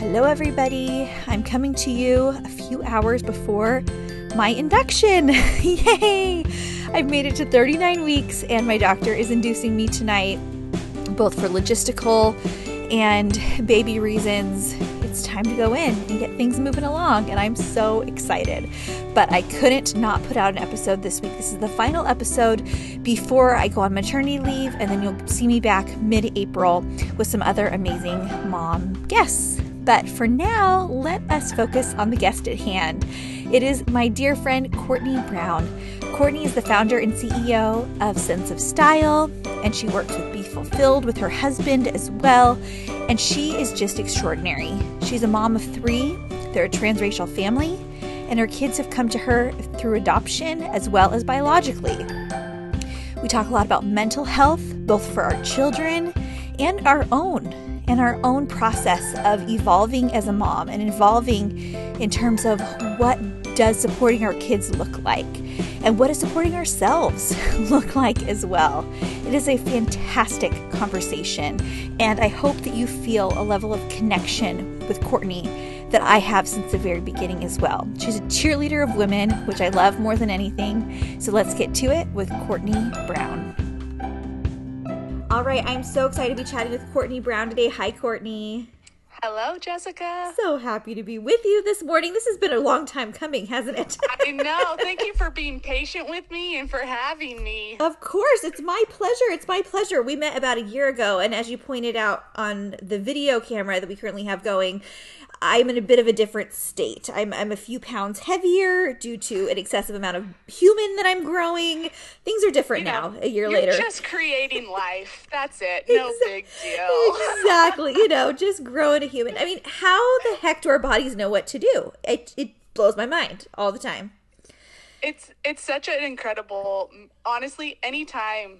Hello, everybody. I'm coming to you a few hours before my induction. Yay! I've made it to 39 weeks, and my doctor is inducing me tonight, both for logistical and baby reasons. It's time to go in and get things moving along, and I'm so excited. But I couldn't not put out an episode this week. This is the final episode before I go on maternity leave, and then you'll see me back mid April with some other amazing mom guests. But for now, let us focus on the guest at hand. It is my dear friend Courtney Brown. Courtney is the founder and CEO of Sense of Style, and she works with Be Fulfilled with her husband as well. And she is just extraordinary. She's a mom of three, they're a transracial family, and her kids have come to her through adoption as well as biologically. We talk a lot about mental health, both for our children and our own and our own process of evolving as a mom and evolving in terms of what does supporting our kids look like and what does supporting ourselves look like as well. It is a fantastic conversation, and I hope that you feel a level of connection with Courtney that I have since the very beginning as well. She's a cheerleader of women, which I love more than anything. So let's get to it with Courtney Brown. All right, I'm so excited to be chatting with Courtney Brown today. Hi, Courtney. Hello, Jessica. So happy to be with you this morning. This has been a long time coming, hasn't it? I know. Thank you for being patient with me and for having me. Of course, it's my pleasure. It's my pleasure. We met about a year ago, and as you pointed out on the video camera that we currently have going, I'm in a bit of a different state. I'm, I'm a few pounds heavier due to an excessive amount of human that I'm growing. Things are different you know, now, a year later. Just creating life. That's it. No big deal. exactly. You know, just growing a human. I mean, how the heck do our bodies know what to do? It, it blows my mind all the time. It's it's such an incredible honestly anytime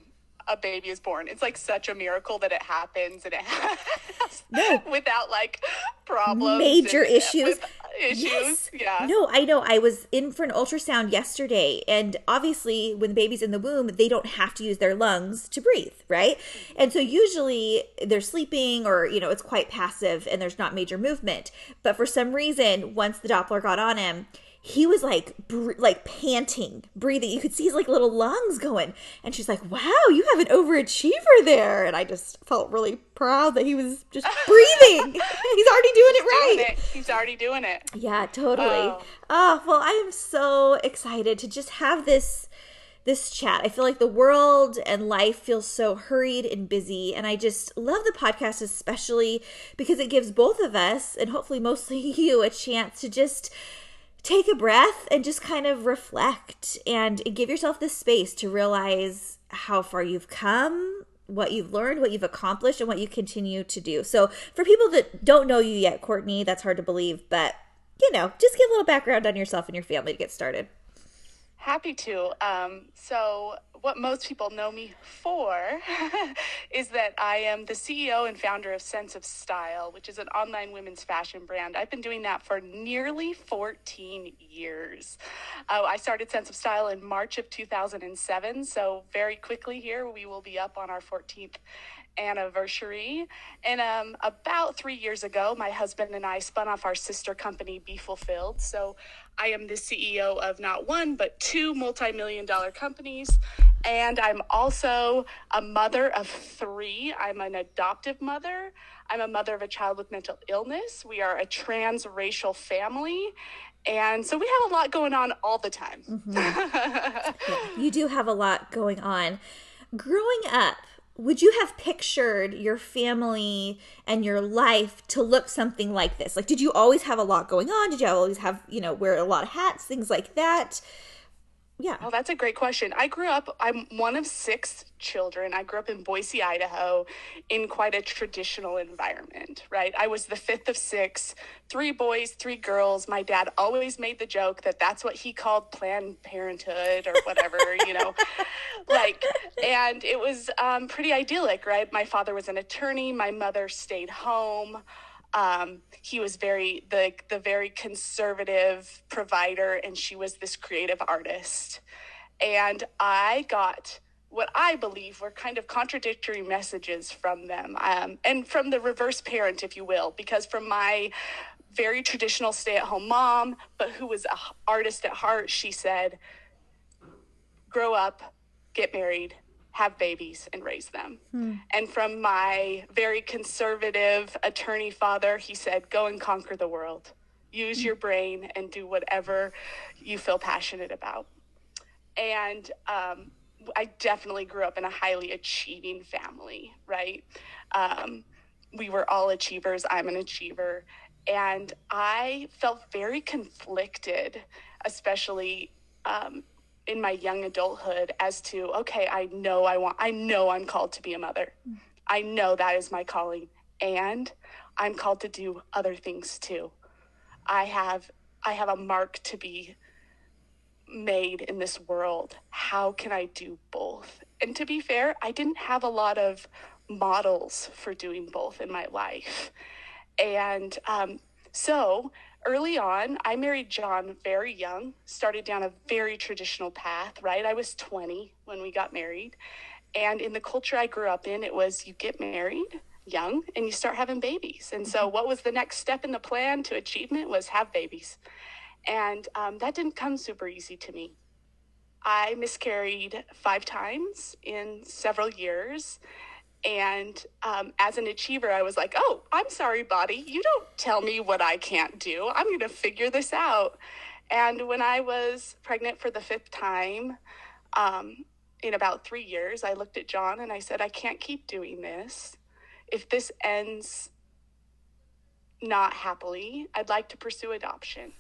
a baby is born. It's like such a miracle that it happens and it has no. without like problems, major issues. Uh, issues, yes. yeah. No, I know. I was in for an ultrasound yesterday, and obviously, when the baby's in the womb, they don't have to use their lungs to breathe, right? And so, usually, they're sleeping, or you know, it's quite passive, and there's not major movement. But for some reason, once the Doppler got on him, he was like br- like panting, breathing. You could see his like little lungs going. And she's like, "Wow, you have an overachiever there." And I just felt really proud that he was just breathing. He's already doing it right. Doing it. He's already doing it. Yeah, totally. Oh. oh, well, I am so excited to just have this this chat. I feel like the world and life feels so hurried and busy. And I just love the podcast, especially because it gives both of us, and hopefully mostly you, a chance to just take a breath and just kind of reflect and give yourself the space to realize how far you've come, what you've learned, what you've accomplished, and what you continue to do. So, for people that don't know you yet, Courtney, that's hard to believe, but you know, just give a little background on yourself and your family to get started. Happy to. Um, so, what most people know me for is that I am the CEO and founder of Sense of Style, which is an online women's fashion brand. I've been doing that for nearly 14 years. Uh, I started Sense of Style in March of 2007, so very quickly here we will be up on our 14th anniversary. And um, about three years ago, my husband and I spun off our sister company, Be Fulfilled. So I am the CEO of not one, but two multi million dollar companies. And I'm also a mother of three. I'm an adoptive mother. I'm a mother of a child with mental illness. We are a transracial family. And so we have a lot going on all the time. Mm-hmm. yeah, you do have a lot going on. Growing up, would you have pictured your family and your life to look something like this? Like, did you always have a lot going on? Did you always have, you know, wear a lot of hats, things like that? Yeah. Oh, that's a great question. I grew up, I'm one of six children. I grew up in Boise, Idaho, in quite a traditional environment, right? I was the fifth of six, three boys, three girls. My dad always made the joke that that's what he called Planned Parenthood or whatever, you know, like, and it was um, pretty idyllic, right? My father was an attorney, my mother stayed home. Um, he was very the the very conservative provider, and she was this creative artist. And I got what I believe were kind of contradictory messages from them, um, and from the reverse parent, if you will, because from my very traditional stay-at-home mom, but who was an artist at heart, she said, "Grow up, get married, have babies and raise them. Hmm. And from my very conservative attorney father, he said, go and conquer the world. Use hmm. your brain and do whatever you feel passionate about. And um, I definitely grew up in a highly achieving family, right? Um, we were all achievers. I'm an achiever. And I felt very conflicted, especially um, in my young adulthood as to okay i know i want i know i'm called to be a mother. I know that is my calling. And i'm called to do other things too. I have i have a mark to be made in this world. How can i do both? And to be fair i didn't have a lot of models for doing both in my life. And um, so early on, I married John very young, started down a very traditional path, right? I was 20 when we got married. And in the culture I grew up in, it was you get married young and you start having babies. And so, mm-hmm. what was the next step in the plan to achievement was have babies. And um, that didn't come super easy to me. I miscarried five times in several years. And um, as an achiever, I was like, oh, I'm sorry, body. You don't tell me what I can't do. I'm going to figure this out. And when I was pregnant for the fifth time, um, in about three years, I looked at John and I said, I can't keep doing this. If this ends not happily, I'd like to pursue adoption.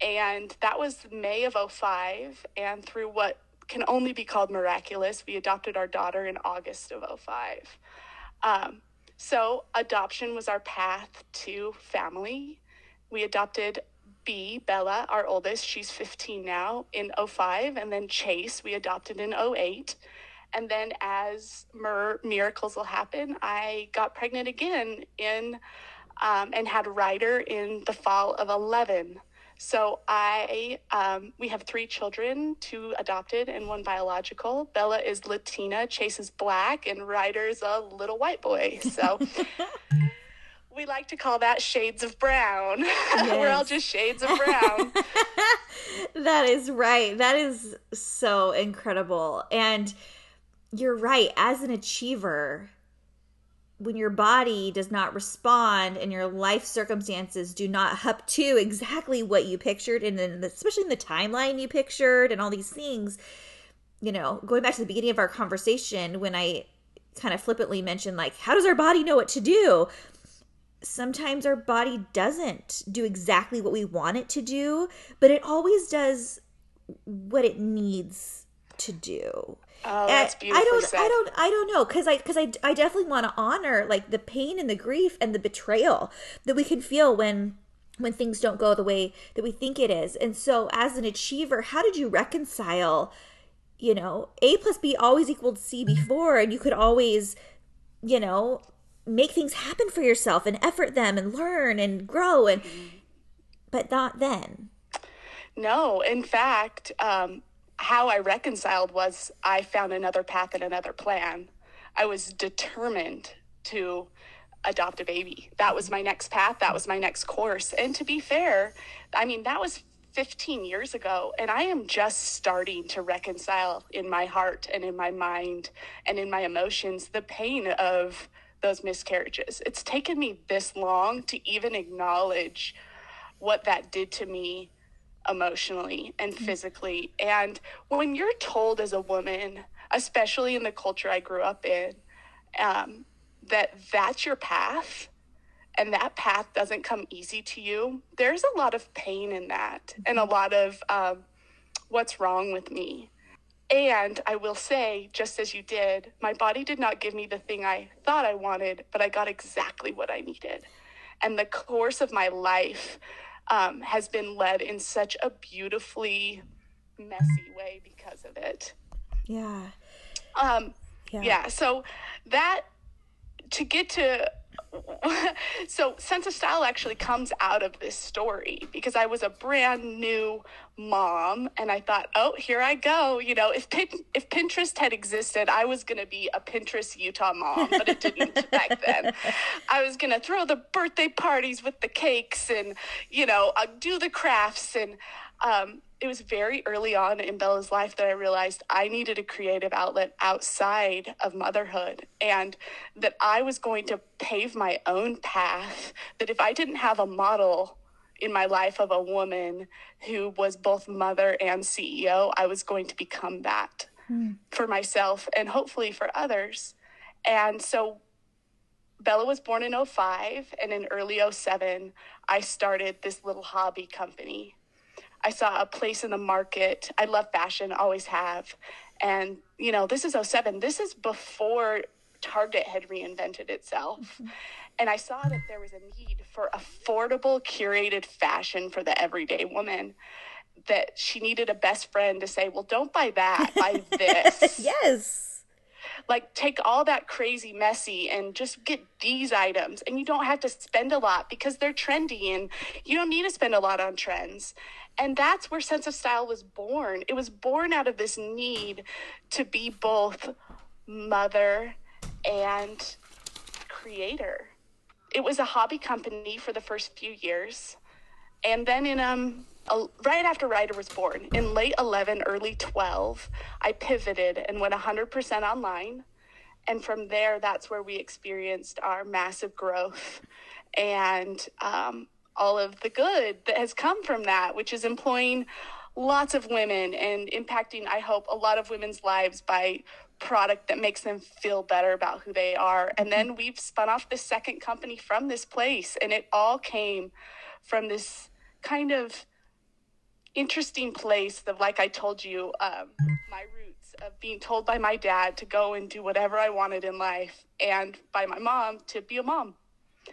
And that was May of 05. And through what can only be called miraculous. We adopted our daughter in August of 05. Um, so, adoption was our path to family. We adopted B, Bella, our oldest, she's 15 now, in 05, and then Chase, we adopted in 08. And then, as mir- miracles will happen, I got pregnant again in um, and had Ryder in the fall of 11. So I, um, we have three children, two adopted and one biological. Bella is Latina, Chase is black, and Ryder's a little white boy. So we like to call that shades of brown. Yes. We're all just shades of brown. that is right. That is so incredible. And you're right. As an achiever, when your body does not respond and your life circumstances do not up to exactly what you pictured and then especially in the timeline you pictured and all these things you know going back to the beginning of our conversation when i kind of flippantly mentioned like how does our body know what to do? Sometimes our body doesn't do exactly what we want it to do but it always does what it needs to do Oh, that's beautiful. I don't, said. I don't, I don't know, because I, because I, I definitely want to honor like the pain and the grief and the betrayal that we can feel when, when things don't go the way that we think it is. And so, as an achiever, how did you reconcile? You know, A plus B always equaled C before, and you could always, you know, make things happen for yourself and effort them and learn and grow and, but not then. No, in fact, um, how I reconciled was I found another path and another plan. I was determined to adopt a baby. That was my next path. That was my next course. And to be fair, I mean, that was 15 years ago. And I am just starting to reconcile in my heart and in my mind and in my emotions the pain of those miscarriages. It's taken me this long to even acknowledge what that did to me emotionally and mm-hmm. physically. And when you're told as a woman, especially in the culture I grew up in, um, that that's your path and that path doesn't come easy to you, there's a lot of pain in that and a mm-hmm. lot of um, What's wrong with me? And I will say, just as you did, my body did not give me the thing I thought I wanted, but I got exactly what I needed. And the course of my life um, has been led in such a beautifully messy way because of it. Yeah. Um, yeah. yeah. So that to get to so sense of style actually comes out of this story because i was a brand new mom and i thought oh here i go. You know if Pin- if pinterest had existed i was going to be a pinterest utah mom but it didn't back then. I was going to throw the birthday parties with the cakes and you know uh, do the crafts and um, it was very early on in Bella's life that I realized I needed a creative outlet outside of motherhood and that I was going to pave my own path. That if I didn't have a model in my life of a woman who was both mother and CEO, I was going to become that hmm. for myself and hopefully for others. And so Bella was born in 05 and in early 07 I started this little hobby company I saw a place in the market. I love fashion, always have. And, you know, this is 07. This is before Target had reinvented itself. Mm-hmm. And I saw that there was a need for affordable, curated fashion for the everyday woman. That she needed a best friend to say, well, don't buy that, buy this. yes. Like, take all that crazy, messy, and just get these items. And you don't have to spend a lot because they're trendy and you don't need to spend a lot on trends. And that's where Sense of Style was born. It was born out of this need to be both mother and creator. It was a hobby company for the first few years. And then in um right after Ryder was born, in late 11, early 12, I pivoted and went 100% online. And from there, that's where we experienced our massive growth and um, all of the good that has come from that, which is employing lots of women and impacting, I hope, a lot of women's lives by product that makes them feel better about who they are. And then we've spun off the second company from this place, and it all came from this kind of interesting place of, like I told you, um, my roots of being told by my dad to go and do whatever I wanted in life, and by my mom to be a mom.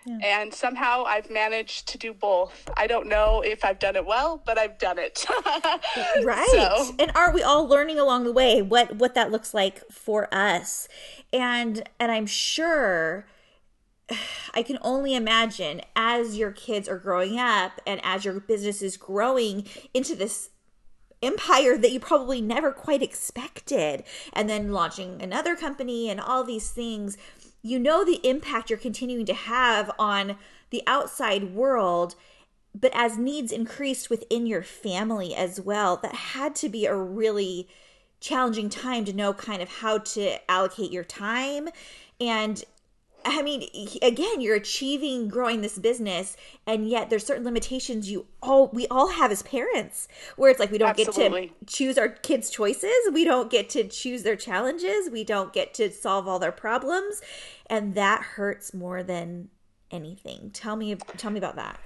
Yeah. And somehow I've managed to do both. I don't know if I've done it well, but I've done it. right. So. And aren't we all learning along the way what what that looks like for us? And and I'm sure I can only imagine as your kids are growing up and as your business is growing into this empire that you probably never quite expected and then launching another company and all these things you know the impact you're continuing to have on the outside world but as needs increased within your family as well that had to be a really challenging time to know kind of how to allocate your time and I mean, again, you're achieving growing this business, and yet there's certain limitations you all we all have as parents, where it's like we don't Absolutely. get to choose our kids' choices, we don't get to choose their challenges, we don't get to solve all their problems, and that hurts more than anything. Tell me, tell me about that.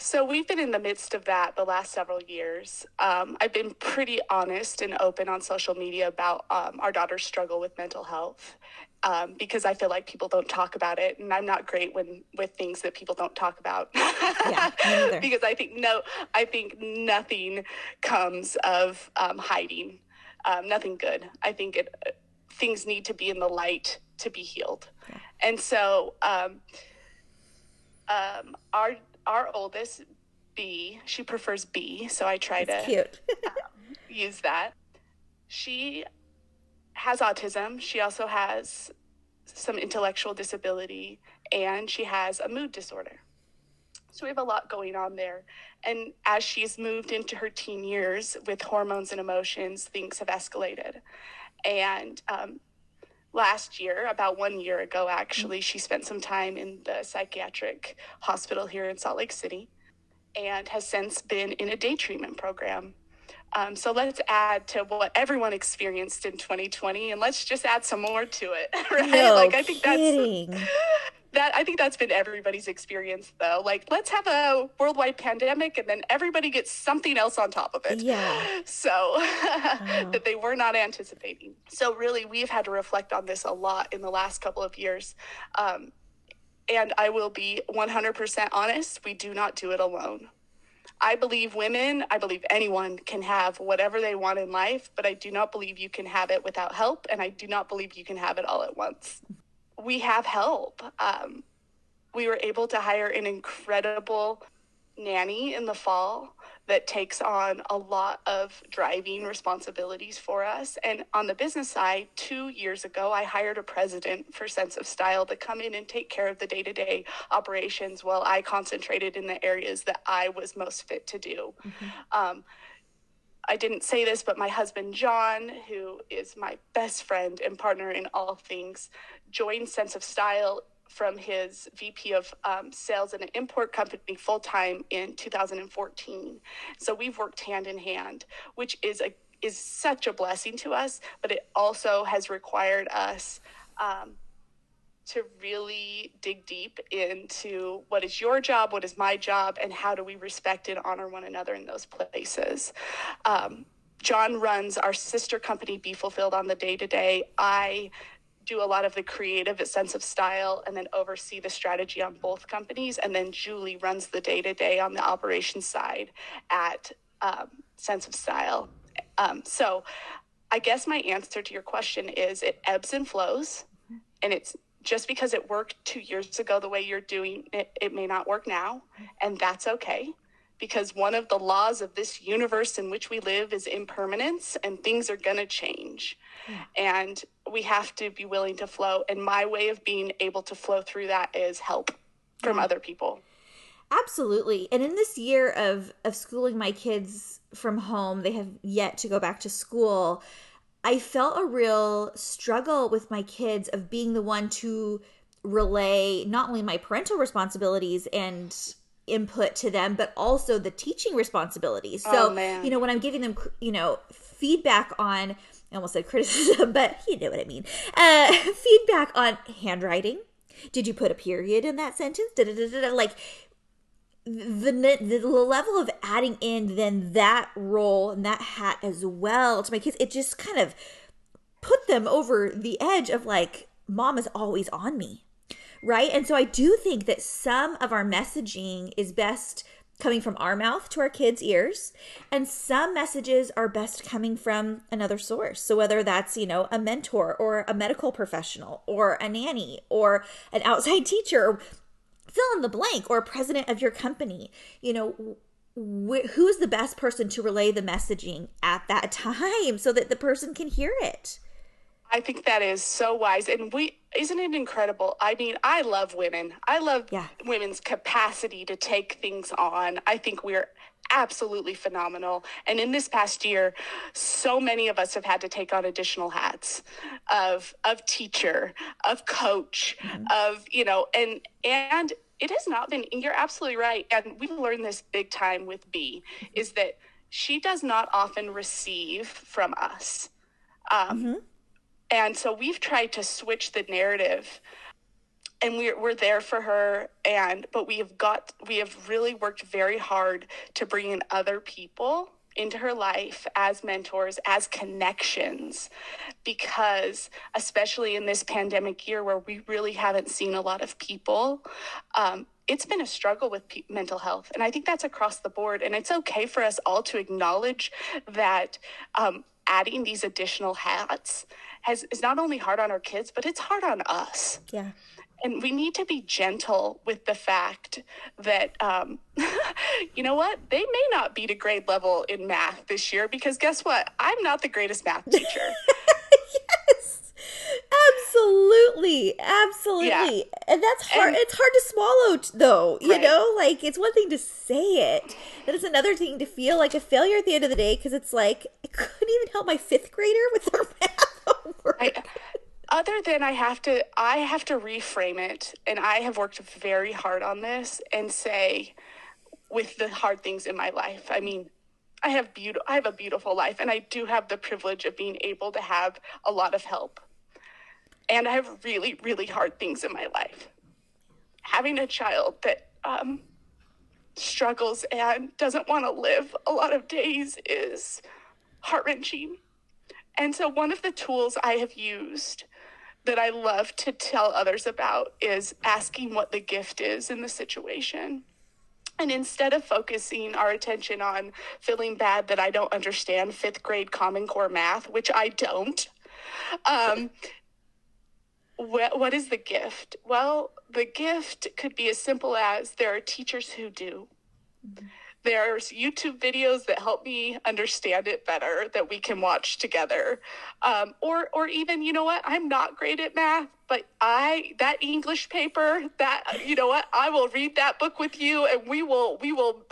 So we've been in the midst of that the last several years. Um, I've been pretty honest and open on social media about um, our daughter's struggle with mental health, um, because I feel like people don't talk about it, and I'm not great when with things that people don't talk about. yeah, because I think no, I think nothing comes of um, hiding, um, nothing good. I think it uh, things need to be in the light to be healed, yeah. and so um, um, our our oldest B, she prefers B, so I try That's to cute. use that. She has autism. She also has some intellectual disability and she has a mood disorder. So we have a lot going on there. And as she's moved into her teen years with hormones and emotions, things have escalated. And um, last year, about one year ago, actually, she spent some time in the psychiatric hospital here in Salt Lake City and has since been in a day treatment program um, so let's add to what everyone experienced in 2020, and let's just add some more to it, right? No like I think kidding. that's that I think that's been everybody's experience though. Like let's have a worldwide pandemic and then everybody gets something else on top of it. Yeah. So that they were not anticipating. So really we've had to reflect on this a lot in the last couple of years. Um, and I will be 100% honest, we do not do it alone. I believe women, I believe anyone can have whatever they want in life, but I do not believe you can have it without help, and I do not believe you can have it all at once. We have help. Um, we were able to hire an incredible nanny in the fall that takes on a lot of driving responsibilities for us. And on the business side, two years ago, I hired a president for Sense of Style to come in and take care of the day to day operations while I concentrated in the areas that I was most fit to do. Mm-hmm. Um, I didn't say this, but my husband, John, who is my best friend and partner in all things, joined Sense of Style from his VP of um, sales in an import company full time in 2014. So we've worked hand in hand, which is a is such a blessing to us, but it also has required us um, to really dig deep into what is your job, what is my job, and how do we respect and honor one another in those places. Um, John runs our sister company, Be Fulfilled, on the day to day. I do a lot of the creative at sense of style and then oversee the strategy on both companies. And then Julie runs the day to day on the operations side at um, Sense of Style. Um, so I guess my answer to your question is it ebbs and flows. And it's just because it worked two years ago the way you're doing it, it may not work now. And that's okay because one of the laws of this universe in which we live is impermanence and things are going to change. Yeah. And we have to be willing to flow. And my way of being able to flow through that is help from yeah. other people. Absolutely. And in this year of of schooling my kids from home, they have yet to go back to school. I felt a real struggle with my kids of being the one to relay not only my parental responsibilities and input to them, but also the teaching responsibilities. So, oh, you know, when I'm giving them, you know, feedback on, I almost said criticism, but you know what I mean, uh, feedback on handwriting. Did you put a period in that sentence? Da-da-da-da-da. Like the, the level of adding in then that role and that hat as well to my kids, it just kind of put them over the edge of like, mom is always on me right? And so I do think that some of our messaging is best coming from our mouth to our kids' ears, and some messages are best coming from another source. So whether that's, you know, a mentor or a medical professional or a nanny or an outside teacher, fill in the blank or president of your company, you know, wh- who's the best person to relay the messaging at that time so that the person can hear it? I think that is so wise. And we, isn't it incredible? I mean, I love women. I love yeah. women's capacity to take things on. I think we're absolutely phenomenal. And in this past year, so many of us have had to take on additional hats of, of teacher, of coach, mm-hmm. of, you know, and, and it has not been, you're absolutely right. And we've learned this big time with B is that she does not often receive from us. Um, mm-hmm and so we've tried to switch the narrative and we're, we're there for her and but we have got we have really worked very hard to bring in other people into her life as mentors as connections because especially in this pandemic year where we really haven't seen a lot of people um, it's been a struggle with pe- mental health and i think that's across the board and it's okay for us all to acknowledge that um, adding these additional hats has is not only hard on our kids, but it's hard on us. Yeah. And we need to be gentle with the fact that, um, you know what, they may not be to grade level in math this year because guess what? I'm not the greatest math teacher. yes, absolutely, absolutely, yeah. and that's hard. And, it's hard to swallow, though. You right. know, like it's one thing to say it, but it's another thing to feel like a failure at the end of the day because it's like I couldn't even help my fifth grader with their math. I, other than I have to, I have to reframe it, and I have worked very hard on this and say, with the hard things in my life. I mean, I have beautiful, I have a beautiful life, and I do have the privilege of being able to have a lot of help. And I have really, really hard things in my life. having a child that um, struggles and doesn't want to live a lot of days is heart wrenching. And so, one of the tools I have used that I love to tell others about is asking what the gift is in the situation. And instead of focusing our attention on feeling bad that I don't understand fifth grade Common Core math, which I don't, um, what, what is the gift? Well, the gift could be as simple as there are teachers who do. Mm-hmm. There's YouTube videos that help me understand it better that we can watch together. Um, or, or even, you know what? I'm not great at math, but I, that English paper, that, you know what? I will read that book with you and we will, we will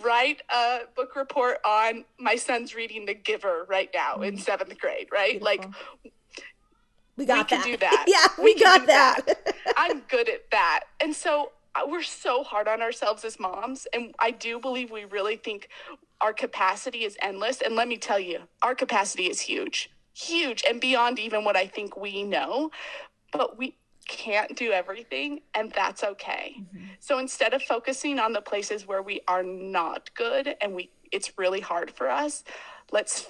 write a book report on my son's reading The Giver right now in seventh grade, right? Beautiful. Like, we got we that. can do that. yeah, we, we got that. that. I'm good at that. And so we're so hard on ourselves as moms. And I do believe we really think our capacity is endless. And let me tell you, our capacity is huge, huge, and beyond even what I think we know. But we can't do everything, and that's okay. Mm-hmm. So instead of focusing on the places where we are not good and we it's really hard for us, let's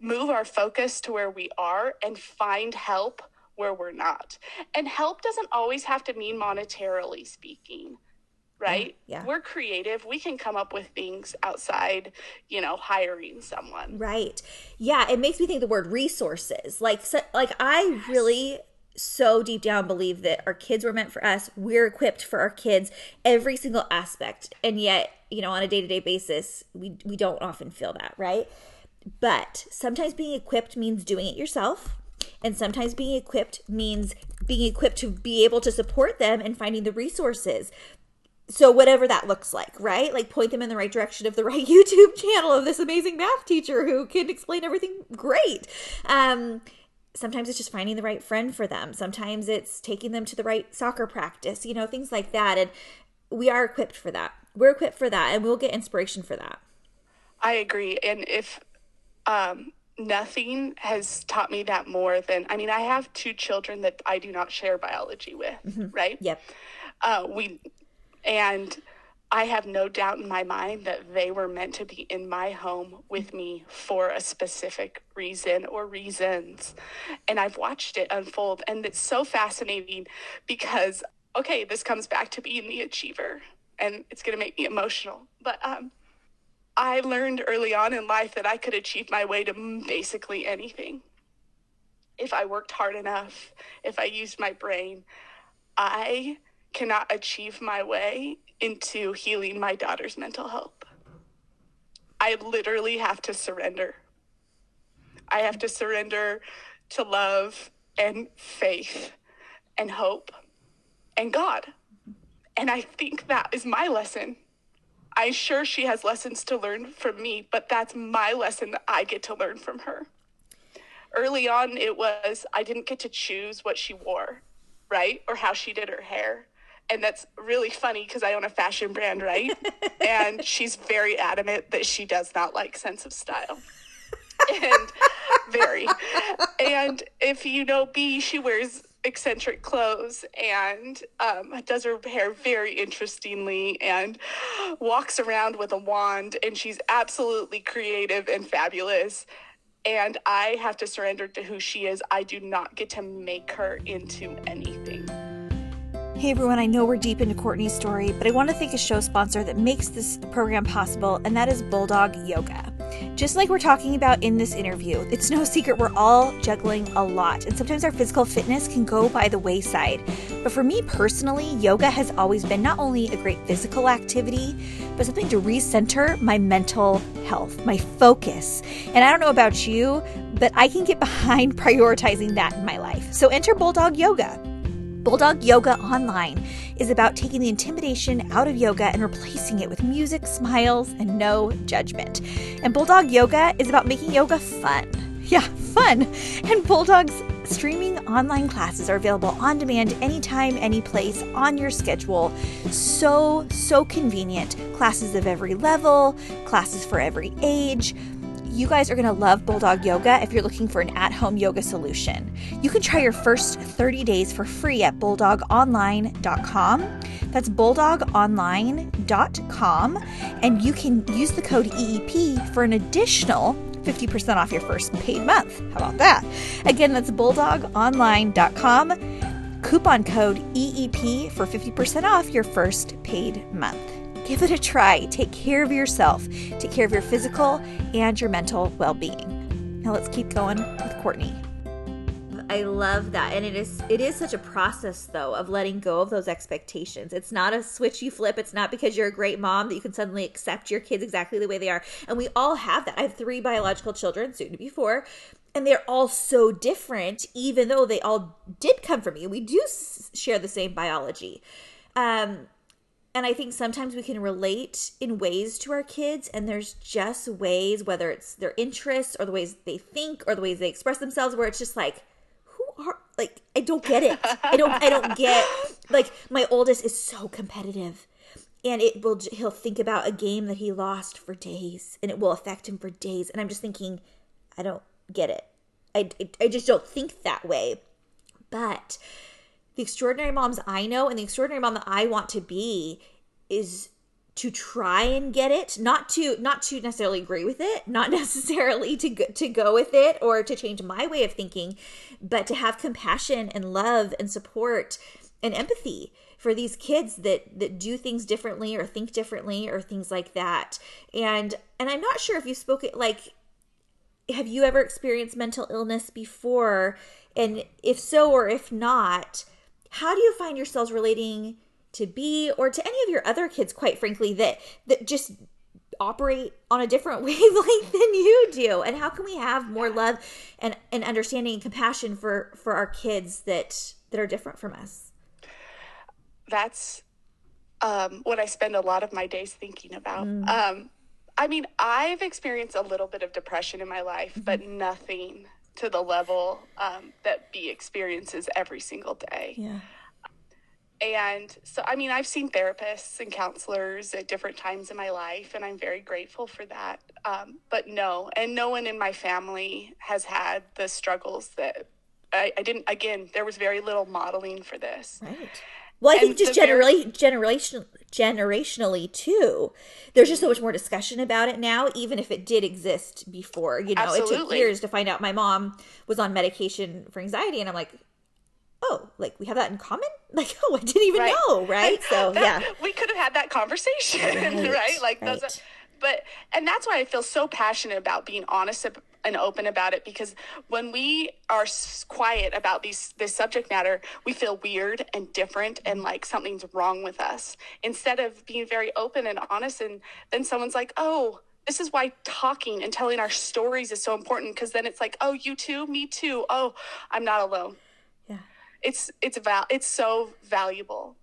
move our focus to where we are and find help where we're not. And help doesn't always have to mean monetarily speaking, right? Yeah. We're creative. We can come up with things outside, you know, hiring someone. Right. Yeah, it makes me think the word resources. Like so, like I really so deep down believe that our kids were meant for us. We're equipped for our kids every single aspect. And yet, you know, on a day-to-day basis, we we don't often feel that, right? But sometimes being equipped means doing it yourself. And sometimes being equipped means being equipped to be able to support them and finding the resources. So, whatever that looks like, right? Like, point them in the right direction of the right YouTube channel of this amazing math teacher who can explain everything great. Um, sometimes it's just finding the right friend for them. Sometimes it's taking them to the right soccer practice, you know, things like that. And we are equipped for that. We're equipped for that, and we'll get inspiration for that. I agree. And if um, nothing has taught me that more than I mean, I have two children that I do not share biology with, mm-hmm. right? Yep. Uh, we and I have no doubt in my mind that they were meant to be in my home with me for a specific reason or reasons. And I've watched it unfold. And it's so fascinating because, okay, this comes back to being the achiever and it's going to make me emotional. But um, I learned early on in life that I could achieve my way to basically anything. If I worked hard enough, if I used my brain, I cannot achieve my way into healing my daughter's mental health. I literally have to surrender. I have to surrender to love and faith and hope and God. And I think that is my lesson I'm sure she has lessons to learn from me, but that's my lesson that I get to learn from her. Early on, it was I didn't get to choose what she wore, right? Or how she did her hair. And that's really funny because I own a fashion brand, right? and she's very adamant that she does not like sense of style. and very. And if you know B, she wears eccentric clothes and um, does her hair very interestingly and walks around with a wand and she's absolutely creative and fabulous. And i have to surrender to who she is. I do not get to make her into anything Hey everyone, I know we're deep into Courtney's story, but I want to thank a show sponsor that makes this program possible, and that is Bulldog Yoga. Just like we're talking about in this interview, it's no secret we're all juggling a lot, and sometimes our physical fitness can go by the wayside. But for me personally, yoga has always been not only a great physical activity, but something to recenter my mental health, my focus. And I don't know about you, but I can get behind prioritizing that in my life. So enter Bulldog Yoga. Bulldog Yoga Online is about taking the intimidation out of yoga and replacing it with music, smiles, and no judgment. And Bulldog Yoga is about making yoga fun. Yeah, fun. And Bulldog's streaming online classes are available on demand anytime, any place, on your schedule. So, so convenient. Classes of every level, classes for every age You guys are going to love Bulldog Yoga if you're looking for an at home yoga solution. You can try your first 30 days for free at bulldogonline.com. That's bulldogonline.com. And you can use the code EEP for an additional 50% off your first paid month. How about that? Again, that's bulldogonline.com. Coupon code EEP for 50% off your first paid month. Give it a try. Take care of yourself, take care of your physical and your mental well being. Now let's keep going with Courtney. I love that. And it is it is such a process though of letting go of those expectations. It's not a switch you flip. It's not because you're a great mom that you can suddenly accept your kids exactly the way they are. And we all have that. I have three biological children, soon to be four, and they're all so different even though they all did come from me. We do share the same biology. Um and I think sometimes we can relate in ways to our kids, and there's just ways, whether it's their interests or the ways they think or the ways they express themselves, where it's just like, who are like I don't get it. I don't I don't get like my oldest is so competitive. And it will he'll think about a game that he lost for days and it will affect him for days and I'm just thinking I don't get it. I I just don't think that way. But the extraordinary moms I know and the extraordinary mom that I want to be is to try and get it not to not to necessarily agree with it not necessarily to go, to go with it or to change my way of thinking but to have compassion and love and support and empathy for these kids that that do things differently or think differently or things like that. And and i'm not sure if you spoke it like have you ever experienced mental illness before? And if so or if not how do you find yourselves relating to B or to any of your other kids quite frankly that that just operate on a different wavelength than you do and how can we have more love and, and understanding and compassion for for our kids that that are different from us that's um, what i spend a lot of my days thinking about mm. um, i mean i've experienced a little bit of depression in my life mm-hmm. but nothing to the level um, that B experiences every single day. Yeah. And so, I mean, I've seen therapists and counselors at different times in my life, and I'm very grateful for that. Um, but no, and no one in my family has had the struggles that I, I didn't. Again, there was very little modeling for this. Right. Well, I think just generally, generation, generationally too. There's just so much more discussion about it now, even if it did exist before. You know, Absolutely. it took years to find out. My mom was on medication for anxiety, and I'm like, oh, like we have that in common? Like, oh, I didn't even right. know, right? So that, yeah, we could have had that conversation, right? right? Like right. those. Are, but and that's why I feel so passionate about being honest and open about it because when we are quiet about these this subject matter, we feel weird and different and like something's wrong with us. Instead of being very open and honest, and then someone's like, "Oh, this is why talking and telling our stories is so important because then it's like, "Oh, you too, me too. Oh, I'm not alone." Yeah, it's it's val it's so valuable.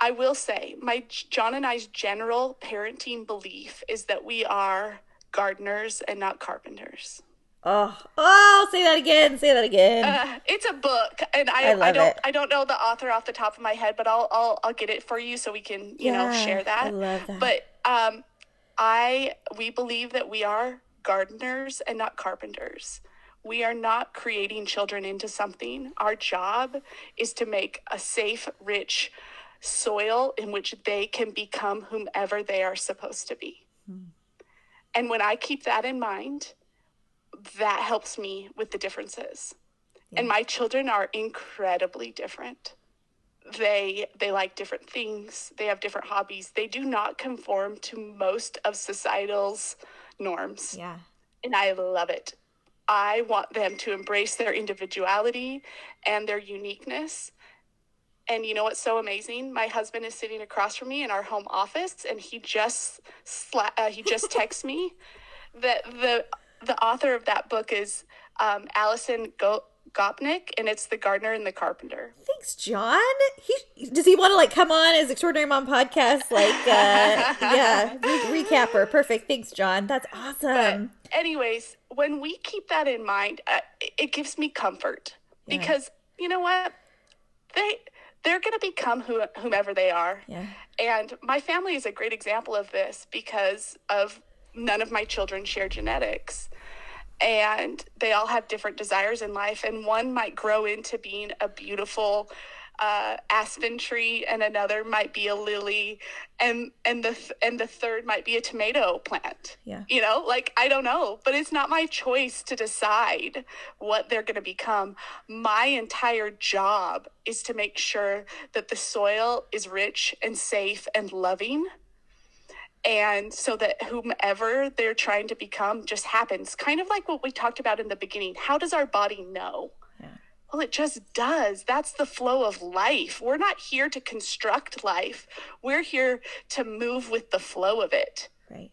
I will say, my John and I's general parenting belief is that we are gardeners and not carpenters. Oh, oh, say that again. Say that again. Uh, it's a book, and I, I, I don't, it. I don't know the author off the top of my head, but I'll, I'll, I'll get it for you so we can, you yeah, know, share that. I love that. But um, I, we believe that we are gardeners and not carpenters. We are not creating children into something. Our job is to make a safe, rich soil in which they can become whomever they are supposed to be. Hmm. And when I keep that in mind that helps me with the differences. Yeah. And my children are incredibly different. They they like different things. They have different hobbies. They do not conform to most of societal's norms. Yeah. And I love it. I want them to embrace their individuality and their uniqueness. And you know what's so amazing? My husband is sitting across from me in our home office, and he just sla- uh, he just texts me that the the author of that book is um, Alison Go- Gopnik, and it's The Gardener and the Carpenter. Thanks, John. He does he want to like come on as Extraordinary Mom podcast? Like, uh, yeah, re- recapper. Perfect. Thanks, John. That's awesome. But anyways, when we keep that in mind, uh, it gives me comfort yeah. because you know what they they're going to become who, whomever they are. Yeah. And my family is a great example of this because of none of my children share genetics. and they all have different desires in life and one might grow into being a beautiful uh, aspen tree and another might be a lily and and the th- and the third might be a tomato plant Yeah. you know like i don't know but it's not my choice to decide what they're going to become my entire job is to make sure that the soil is rich and safe and loving and so that whomever they're trying to become just happens kind of like what we talked about in the beginning how does our body know. Well it just does. That's the flow of life. We're not here to construct life. We're here to move with the flow of it. Right.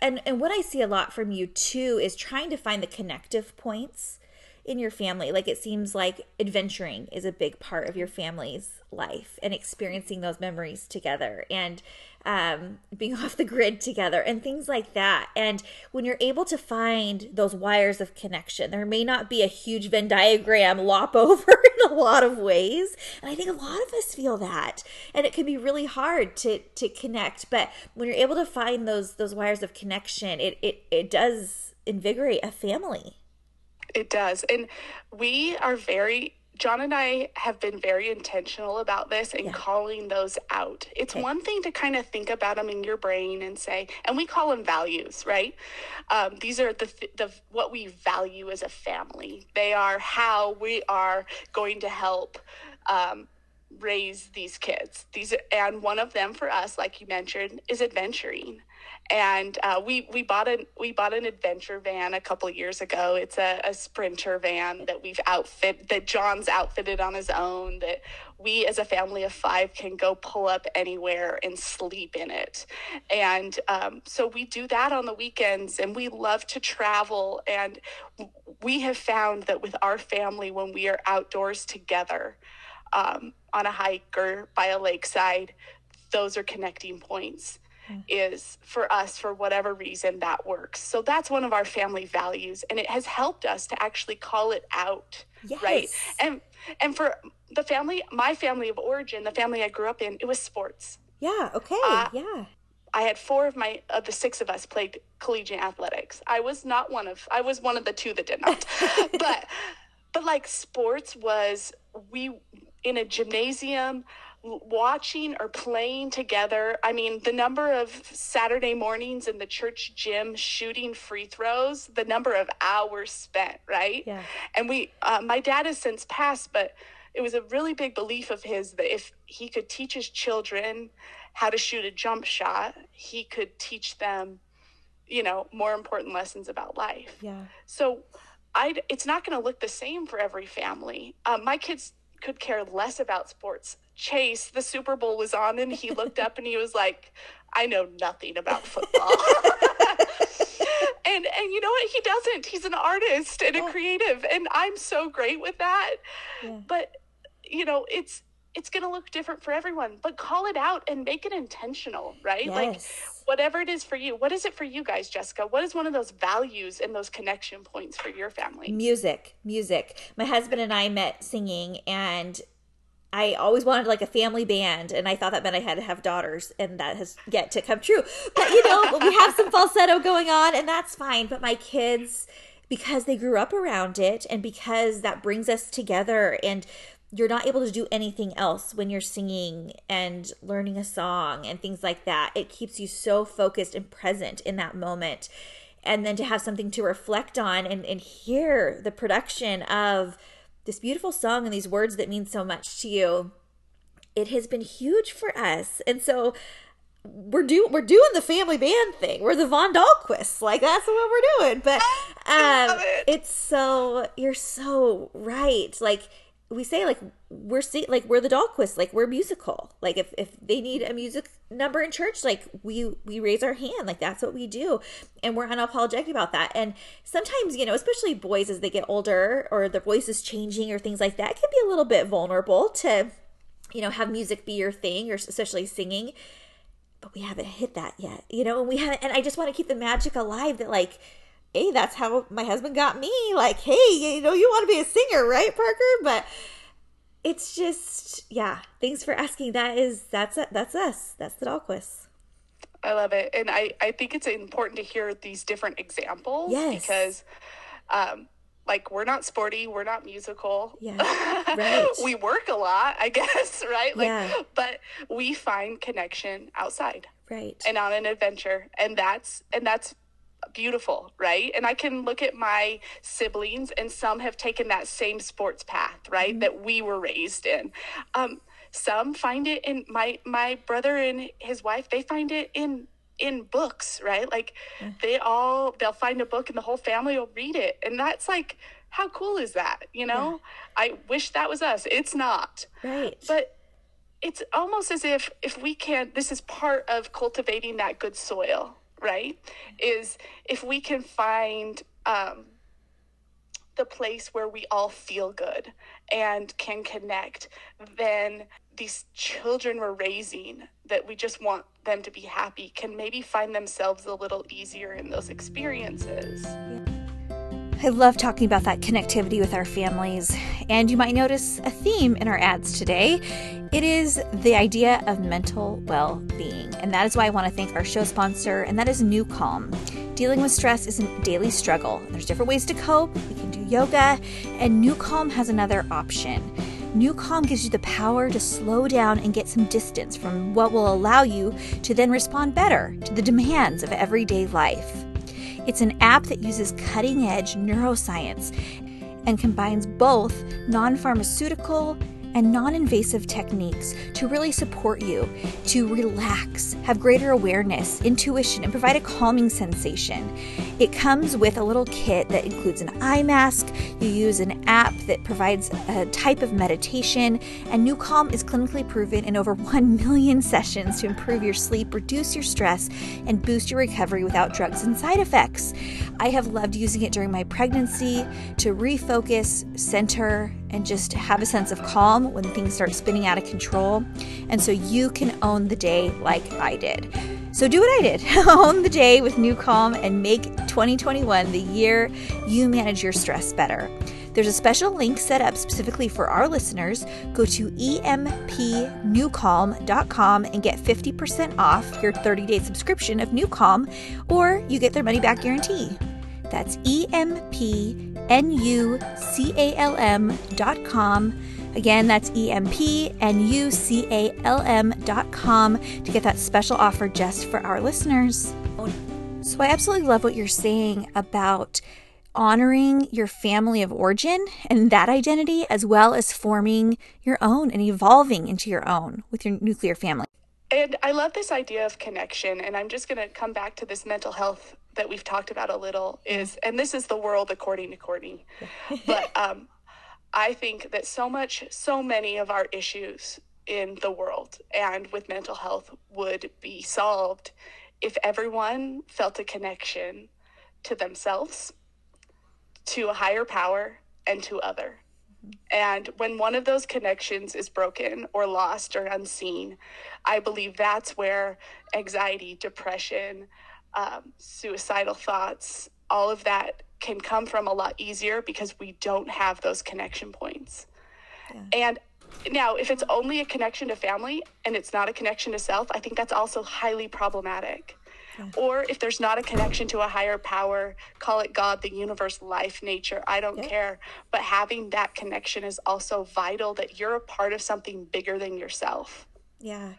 And and what I see a lot from you too is trying to find the connective points in your family. Like it seems like adventuring is a big part of your family's life and experiencing those memories together. And um, being off the grid together and things like that. And when you're able to find those wires of connection, there may not be a huge Venn diagram lop over in a lot of ways. And I think a lot of us feel that. And it can be really hard to to connect. But when you're able to find those those wires of connection, it it, it does invigorate a family. It does. And we are very, John and I have been very intentional about this and Yeah. calling those out. It's Okay. one thing to kind of think about them in your brain and say, and we call them values, right? Um, these are the, the what we value as a family. They are how we are going to help um, raise these kids. These and one of them for us, like you mentioned, is adventuring. And uh, we we bought an we bought an adventure van a couple years ago. It's a, a sprinter van that we've outfit that John's outfitted on his own. That we as a family of five can go pull up anywhere and sleep in it. And um, so we do that on the weekends, and we love to travel. And we have found that with our family, when we are outdoors together um, on a hike or by a lakeside, those are connecting points. Is for us, for whatever reason, that works. So that's one of our family values, and it has helped us to actually call it out, right? And and for the family, my family of origin, the family I grew up in, it was sports. Yeah, okay. Uh, yeah. I had four of my of the six of us played collegiate athletics. I was not one of I was one of the two that did not. but but like sports was we in a gymnasium watching or playing together. I mean, the number of Saturday mornings in the church gym shooting free throws, the number of hours spent, right? Yeah. And we uh, my dad has since passed, but it was a really big belief of his that if he could teach his children how to shoot a jump shot, he could teach them, you know, more important lessons about life. Yeah. So I it's not going to look the same for every family. Um, my kids could care less about sports. Chase, the Super Bowl was on and he looked up and he was like, I know nothing about football. and and you know what? He doesn't. He's an artist and a creative and I'm so great with that. Yeah. But you know, it's it's going to look different for everyone, but call it out and make it intentional, right? Like whatever it is for you. What is it for you guys, Jessica? What is one of those values and those connection points for your family? Music, music. My husband and I met singing, and I always wanted like a family band, and I thought that meant I had to have daughters, and that has yet to come true. But you know, we have some falsetto going on, and that's fine. But my kids, because they grew up around it, and because that brings us together, and you're not able to do anything else when you're singing and learning a song and things like that. It keeps you so focused and present in that moment. And then to have something to reflect on and, and hear the production of this beautiful song and these words that mean so much to you, it has been huge for us. And so we're do we're doing the family band thing. We're the Von Dahlquists. Like that's what we're doing. But um it. it's so you're so right. Like we say like we're see, like we're the Dahlquists. Like we're musical. Like if if they need a music number in church, like we we raise our hand. Like that's what we do, and we're unapologetic about that. And sometimes you know, especially boys as they get older or their voice is changing or things like that, can be a little bit vulnerable to you know have music be your thing or especially singing but we haven't hit that yet you know and we haven't and i just want to keep the magic alive that like hey that's how my husband got me like hey you know you want to be a singer right parker but it's just yeah thanks for asking that is that's that's us that's the Dahlquist. I love it. And I, I think it's important to hear these different examples Yes. because um like we're not sporty, we're not musical. Yeah, right. we work a lot, I guess, right? Like Yeah. but we find connection outside Right. and on an adventure and that's and that's beautiful right? And i can look at my siblings and some have taken that same sports path right that we were raised in. Um some find it in my my brother and his wife they find it in in books right? Like they all they'll find a book and the whole family will read it. And that's like how cool is that you know? I wish that was us. It's not. Right. but it's almost as if if we can't, this is part of cultivating that good soil right is if we can find um, the place where we all feel good and can connect then these children we're raising that we just want them to be happy can maybe find themselves a little easier in those experiences I love talking about that connectivity with our families, and you might notice a theme in our ads today. It is the idea of mental well being, and that is why I want to thank our show sponsor, and that is NuCalm. Dealing with stress is a daily struggle. There's different ways to cope. We can do yoga, and NuCalm has another option. NuCalm gives you the power to slow down and get some distance from what will allow you to then respond better to the demands of everyday life. It's an app that uses cutting edge neuroscience and combines both non pharmaceutical and non invasive techniques to really support you to relax, have greater awareness, intuition, and provide a calming sensation. It comes with a little kit that includes an eye mask. You use an app that provides a type of meditation, and NuCalm is clinically proven in over 1 million sessions to improve your sleep, reduce your stress, and boost your recovery without drugs and side effects. I have loved using it during my pregnancy to refocus, center, and just have a sense of calm when things start spinning out of control. And so you can own the day like I did. So do what I did own the day with NuCalm and make 2021 the year you manage your stress better. There's a special link set up specifically for our listeners. Go to empnucalm.com and get 50% off your 30 day subscription of NuCalm, or you get their money back guarantee. That's E E-M-P-N-U-C-A-L-M dot com. Again, that's E-M-P-N-U-C-A-L-M dot com to get that special offer just for our listeners. So I absolutely love what you're saying about honoring your family of origin and that identity, as well as forming your own and evolving into your own with your nuclear family. And I love this idea of connection. And I'm just going to come back to this mental health that we've talked about a little is, and this is the world according to Courtney. but um, I think that so much, so many of our issues in the world and with mental health would be solved if everyone felt a connection to themselves, to a higher power, and to other. And when one of those connections is broken or lost or unseen, I believe that's where anxiety, depression, um, suicidal thoughts, all of that can come from a lot easier because we don't have those connection points. And now, if it's only a connection to family and it's not a connection to self, I think that's also highly problematic. Or if there's not a connection to a higher power, call it God, the universe, life, nature, I don't care. But having that connection is also vital that you're a part of something bigger than yourself. Yeah.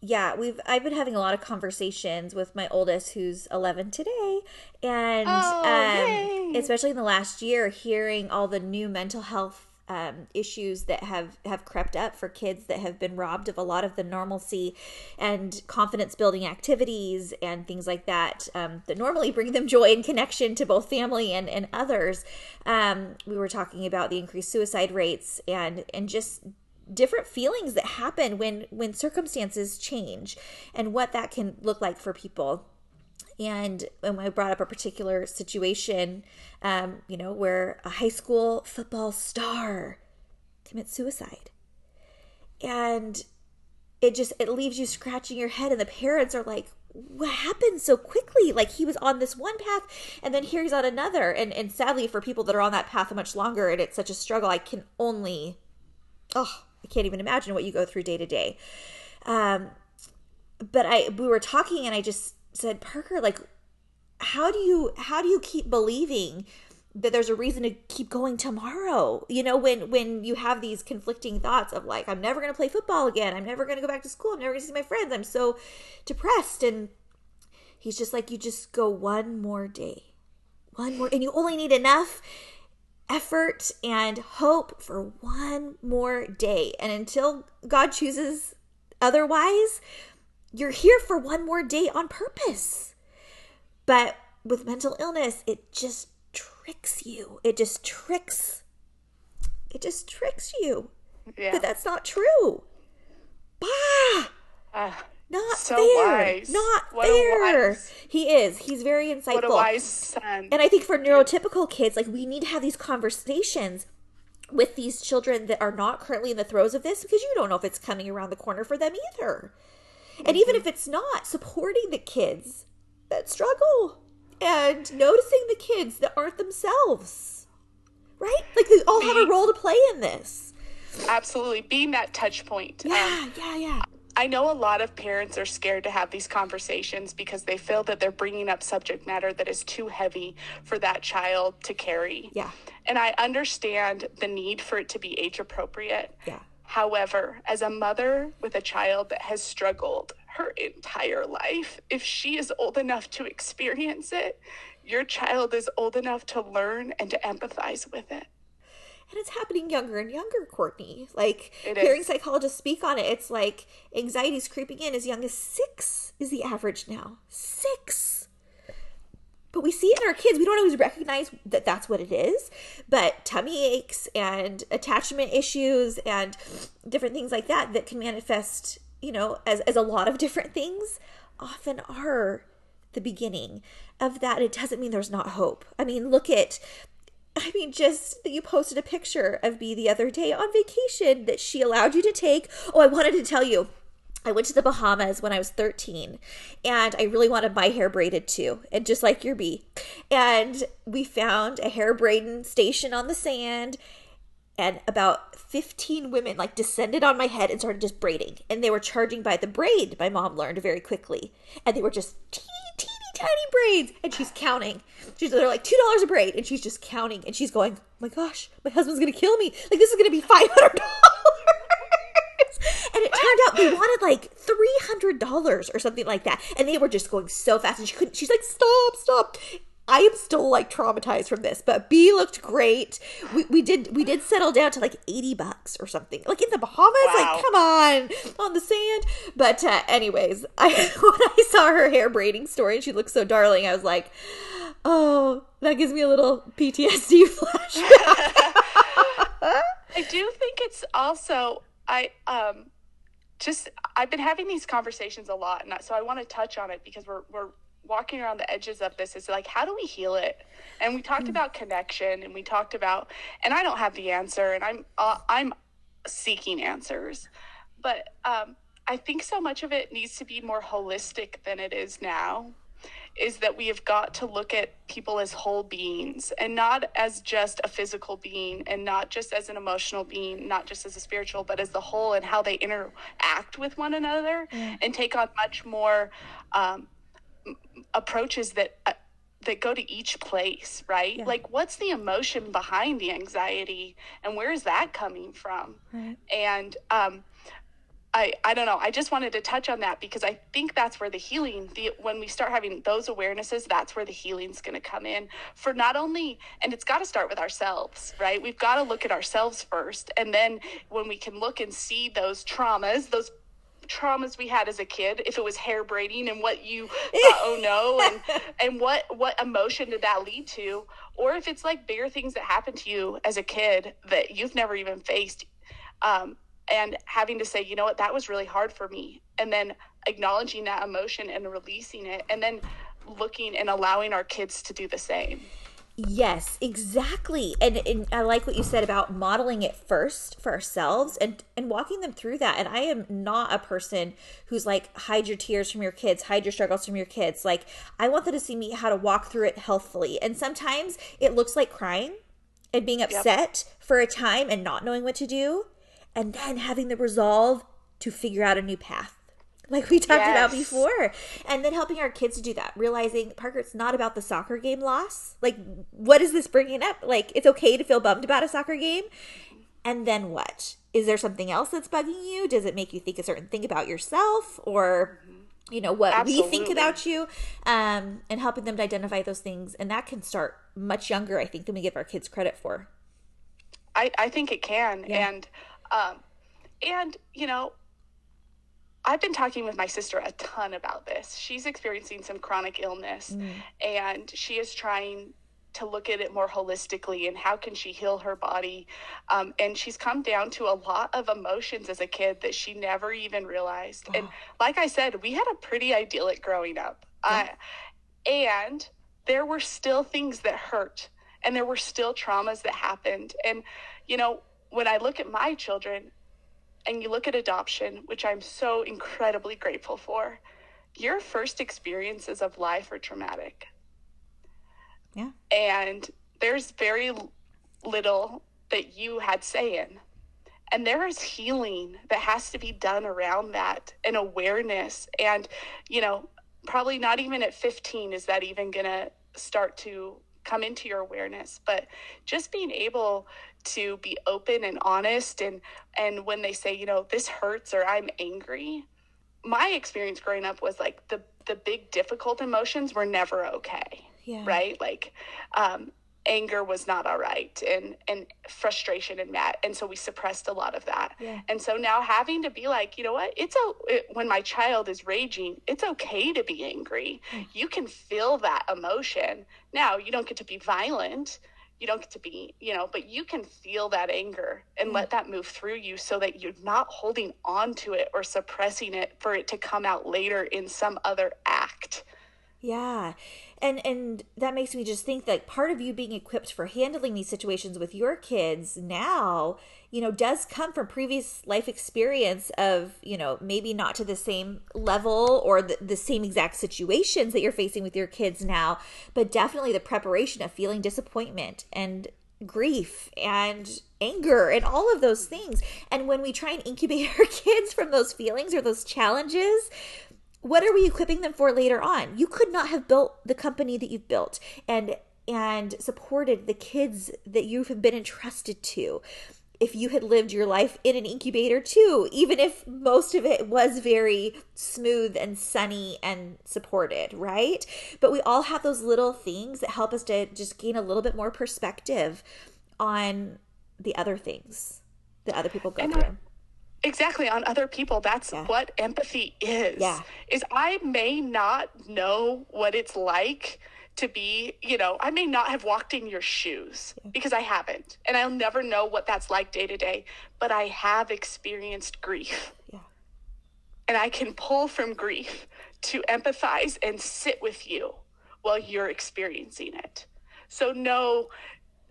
Yeah, we've I've been having a lot of conversations with my oldest who's 11 today. And Oh, um, especially in the last year hearing all the new mental health um, issues that have have crept up for kids that have been robbed of a lot of the normalcy and confidence building activities and things like that um, that normally bring them joy and connection to both family and, and others. Um, we were talking about the increased suicide rates and and just different feelings that happen when when circumstances change and what that can look like for people and when I brought up a particular situation, um, you know, where a high school football star commits suicide, and it just it leaves you scratching your head, and the parents are like, "What happened so quickly? Like he was on this one path, and then here he's on another." And and sadly, for people that are on that path much longer, and it's such a struggle, I can only, oh, I can't even imagine what you go through day to day. Um, but I we were talking and I just said, Parker, like, how do you how do you keep believing that there's a reason to keep going tomorrow? You know when when you have these conflicting thoughts of like i'm never going to play football again. I'm never going to go back to school. I'm never going to see my friends. I'm so depressed. And he's just like you just go one more day. One more and you only need enough effort and hope for one more day and until god chooses otherwise you're here for one more day on purpose but with mental illness it just tricks you. It just tricks. It just tricks you. Yeah. But that's not true. Bah! Uh, not so fair. Wise. Not what fair. He is. He's very insightful. What a wise son. And I think for neurotypical kids, like we need to have these conversations with these children that are not currently in the throes of this because you don't know if it's coming around the corner for them either. And mm-hmm. even if it's not, supporting the kids that struggle and noticing the kids that aren't themselves. Right? Like they all have a role to play in this. Absolutely. Being that touch point. Yeah, um, yeah, yeah. I know a lot of parents are scared to have these conversations because they feel that they're bringing up subject matter that is too heavy for that child to carry. Yeah. And I understand the need for it to be age appropriate. Yeah. However, as a mother with a child that has struggled her entire life, if she is old enough to experience it, your child is old enough to learn and to empathize with it. And it's happening younger and younger, Courtney. Like hearing psychologists speak on it, it's like anxiety's creeping in as young as six is the average now. Six but we see it in our kids. We don't always recognize that that's what it is. But tummy aches and attachment issues and different things like that that can manifest, you know, as, as a lot of different things often are the beginning of that. It doesn't mean there's not hope. I mean, look at I mean, just that you posted a picture of B the other day on vacation that she allowed you to take. Oh, I wanted to tell you I went to the Bahamas when I was 13 and I really wanted my hair braided too, and just like your bee. And we found a hair braiding station on the sand and about 15 women like descended on my head and started just braiding and they were charging by the braid my mom learned very quickly and they were just teeny teeny tiny braids. And she's counting. She's they're like two dollars a braid. And she's just counting. And she's going oh my gosh my husband's gonna kill me. Like this is gonna be 500 dollars. And it turned out they wanted like three hundred dollars or something like that, and they were just going so fast, and she couldn't. She's like, "Stop, stop!" I am still like traumatized from this, but B looked great. We, we did we did settle down to like eighty bucks or something, like in the Bahamas. Wow. Like, come on, on the sand. But uh, anyways, I when I saw her hair braiding story and she looked so darling, I was like, oh, that gives me a little PTSD flashback. I do think it's also I um just I've been having these conversations a lot, and so I want to touch on it because we're we're walking around the edges of this. is like how do we heal it? And we talked mm. about connection, and we talked about, and I don't have the answer, and I'm uh, I'm seeking answers, but um, I think so much of it needs to be more holistic than it is now is that we have got to look at people as whole beings and not as just a physical being and not just as an emotional being, not just as a spiritual, but as the whole and how they interact with one another and take on much more um, approaches that. Uh, that go to each place, right? Yeah. Like, what's the emotion behind the anxiety, and where is that coming from? Right. And um, I, I don't know. I just wanted to touch on that because I think that's where the healing, the, when we start having those awarenesses, that's where the healing's going to come in for not only, and it's got to start with ourselves, right? We've got to look at ourselves first. And then when we can look and see those traumas, those traumas we had as a kid, if it was hair braiding and what you thought, oh no, and, and what, what emotion did that lead to? Or if it's like bigger things that happened to you as a kid that you've never even faced. Um, and having to say, you know what, that was really hard for me. And then acknowledging that emotion and releasing it, and then looking and allowing our kids to do the same. Yes, exactly. And, and I like what you said about modeling it first for ourselves and and walking them through that. And I am not a person who's like hide your tears from your kids, hide your struggles from your kids. Like I want them to see me how to walk through it healthfully. And sometimes it looks like crying and being upset yep. for a time and not knowing what to do and then having the resolve to figure out a new path like we talked Yes. about before. And then helping our kids to do that, realizing, Parker, it's not about the soccer game loss. Like, what is this bringing up? Like, it's okay to feel bummed about a soccer game. And then what? Is there something else that's bugging you? Does it make you think a certain thing about yourself or, you know, what we think about you? Um, and helping them to identify those things. And that can start much younger, I think, than we give our kids credit for. I, I think it can. Yeah. And um and you know, I've been talking with my sister a ton about this. She's experiencing some chronic illness and she is trying to look at it more holistically and how can she heal her body. Um, and she's come down to a lot of emotions as a kid that she never even realized. And like i said we had a pretty idyllic growing up. Uh, and there were still things that hurt and there were still traumas that happened. And you know when i look at my children and you look at adoption which i'm so incredibly grateful for your first experiences of life are traumatic Yeah. and there's very little that you had say in. And there is healing that has to be done around that and awareness. And, you know, probably not even at 15 is that even going to start to come into your awareness. But just being able to be open and honest and and when they say, you know, this hurts or I'm angry, my experience growing up was like the the big difficult emotions were never okay Yeah. right? Like um anger was not all right and and frustration and mad and so we suppressed a lot of that. Yeah. and so now having to be like you know what? It's a it, when my child is raging it's okay to be angry. You can feel that emotion. Now you don't get to be violent you don't get to be you know but you can feel that anger and mm. let that move through you so that you're not holding on to it or suppressing it for it to come out later in some other act Yeah. And and that makes me just think that part of you being equipped for handling these situations with your kids now, you know, does come from previous life experience of, you know, maybe not to the same level or the, the same exact situations that you're facing with your kids now, but definitely the preparation of feeling disappointment and grief and anger and all of those things. And when we try and incubate our kids from those feelings or those challenges, what are we equipping them for later on? You could not have built the company that you've built and and supported the kids that you've been entrusted to. If you had lived your life in an incubator too even if most of it was very smooth and sunny and supported right? But we all have those little things that help us to just gain a little bit more perspective on the other things that other people go And through. I- exactly on other people that's Yeah. what empathy is Yeah. is i may not know what it's like to be you know i may not have walked in your shoes because i haven't and i'll never know what that's like day to day but i have experienced grief yeah and I can pull from grief to empathize and sit with you while you're experiencing it. So no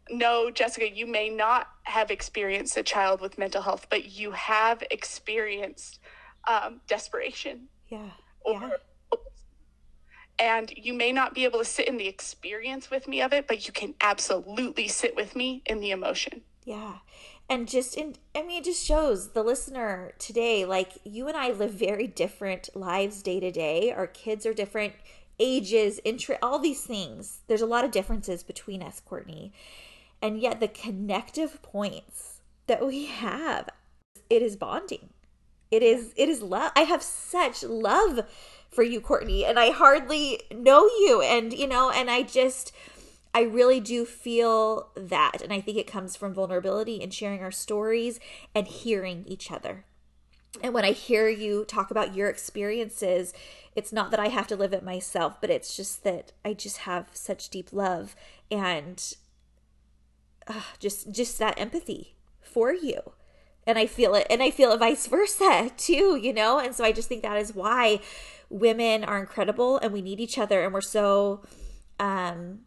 no Jessica, you may not have experienced a child with mental health, but you have experienced um, desperation yeah or yeah and you may not be able to sit in the experience with me of it, but you can absolutely sit with me in the emotion. Yeah. And just in I mean it just shows the listener today like you and I live very different lives day to day. Our kids are different ages, interest, all these things. There's a lot of differences between us, Courtney. And yet the connective points that we have it is bonding. It is it is love. I have such love for you, Courtney, and I hardly know you and you know and I just I really do feel that. And I think it comes from vulnerability and sharing our stories and hearing each other. And when I hear you talk about your experiences, it's not that I have to live it myself, but it's just that I just have such deep love and uh, just just that empathy for you. And I feel it and I feel it vice versa too, you know? And so I just think that is why women are incredible and we need each other and we're so um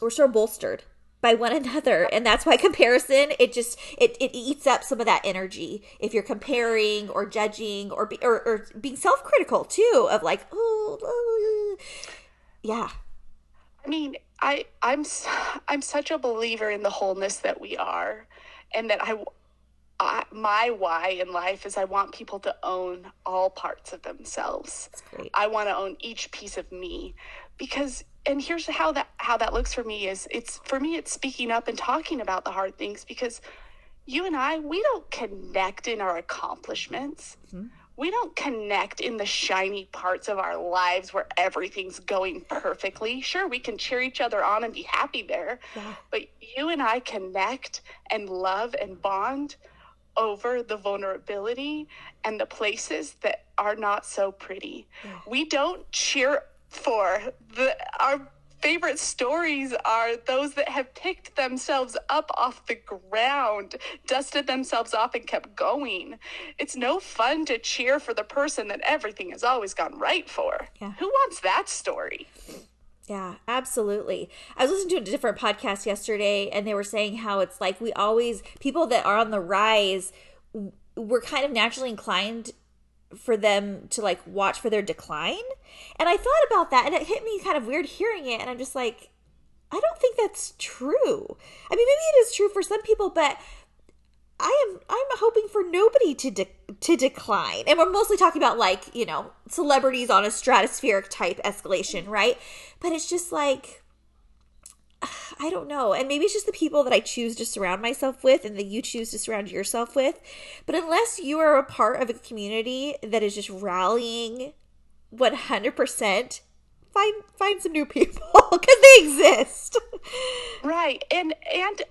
we're so bolstered by one another and that's why comparison it just it, it eats up some of that energy if you're comparing or judging or be, or, or being self-critical too of like oh yeah I mean, I I'm I'm such a believer in the wholeness that we are, and that I I, my why in life is I want people to own all parts of themselves. I want to own each piece of me because and here's how that how that looks for me is it's for me it's speaking up and talking about the hard things because you and I we don't connect in our accomplishments. Mm-hmm. We don't connect in the shiny parts of our lives where everything's going perfectly. Sure, we can cheer each other on and be happy there. Yeah. But you and I connect and love and bond over the vulnerability and the places that are not so pretty. Yeah. We don't cheer for the our favorite stories are those that have picked themselves up off the ground, dusted themselves off, and kept going. It's no fun to cheer for the person that everything has always gone right for. Yeah. Who wants that story? Yeah, absolutely. I was listening to a different podcast yesterday and they were saying how it's like we always, people that are on the rise, we're kind of naturally inclined for them to like watch for their decline. And I thought about that and it hit me kind of weird hearing it. And I'm just like, I don't think that's true. I mean, maybe it is true for some people, but I am I'm hoping for nobody to de- to decline. And we're mostly talking about like, you know, celebrities on a stratospheric type escalation, right? But it's just like I don't know. And maybe it's just the people that I choose to surround myself with and that you choose to surround yourself with. But unless you are a part of a community that is just rallying 100%, find find some new people cuz they exist. Right. And and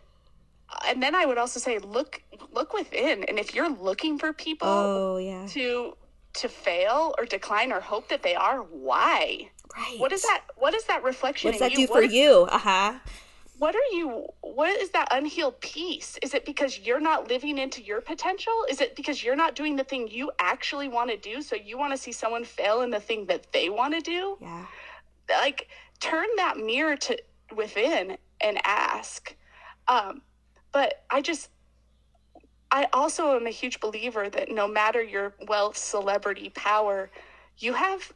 and then I would also say look look within and if you're looking for people oh, yeah. to to fail or decline or hope that they are, why? Right. What is that? What is that reflection? What does that you? do for you? Uh huh. What are you? What is that unhealed piece? Is it because you're not living into your potential? Is it because you're not doing the thing you actually want to do? So you want to see someone fail in the thing that they want to do? Yeah. Like turn that mirror to within and ask. Um, but I just I also am a huge believer that no matter your wealth, celebrity, power, you have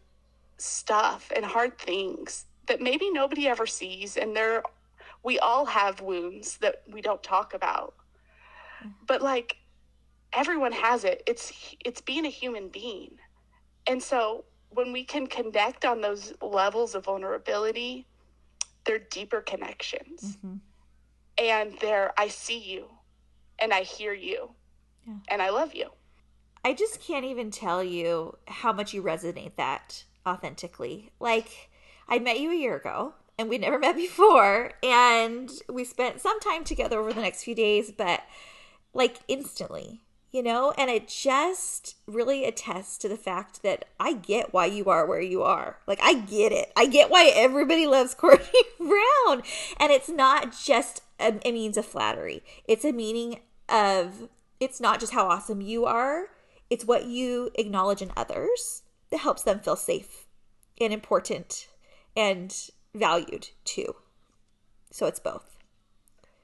stuff and hard things that maybe nobody ever sees and there we all have wounds that we don't talk about. But like everyone has it. It's it's being a human being. And so when we can connect on those levels of vulnerability they're deeper connections. Mm-hmm. and they're i see you and i hear you yeah. and i love you. I just can't even tell you how much you resonate that authentically. Like, I met you a year ago and we'd never met before. And we spent some time together over the next few days, but like instantly, you know? And it just really attests to the fact that I get why you are where you are. Like, I get it. I get why everybody loves Courtney Brown. And it's not just a, a means of flattery, it's a meaning of, it's not just how awesome you are, it's what you acknowledge in others that helps them feel safe and important and valued too. So it's both.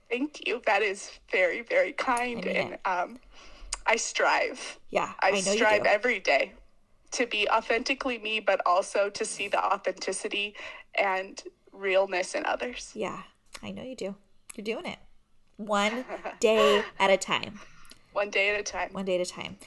Thank you. That is very, very kind. and um, I strive. Yeah. I, I strive every day to be authentically me, but also to see the authenticity and realness in others. Yeah. I know you do. You're doing it one day at a time. One day at a time. One day at a time.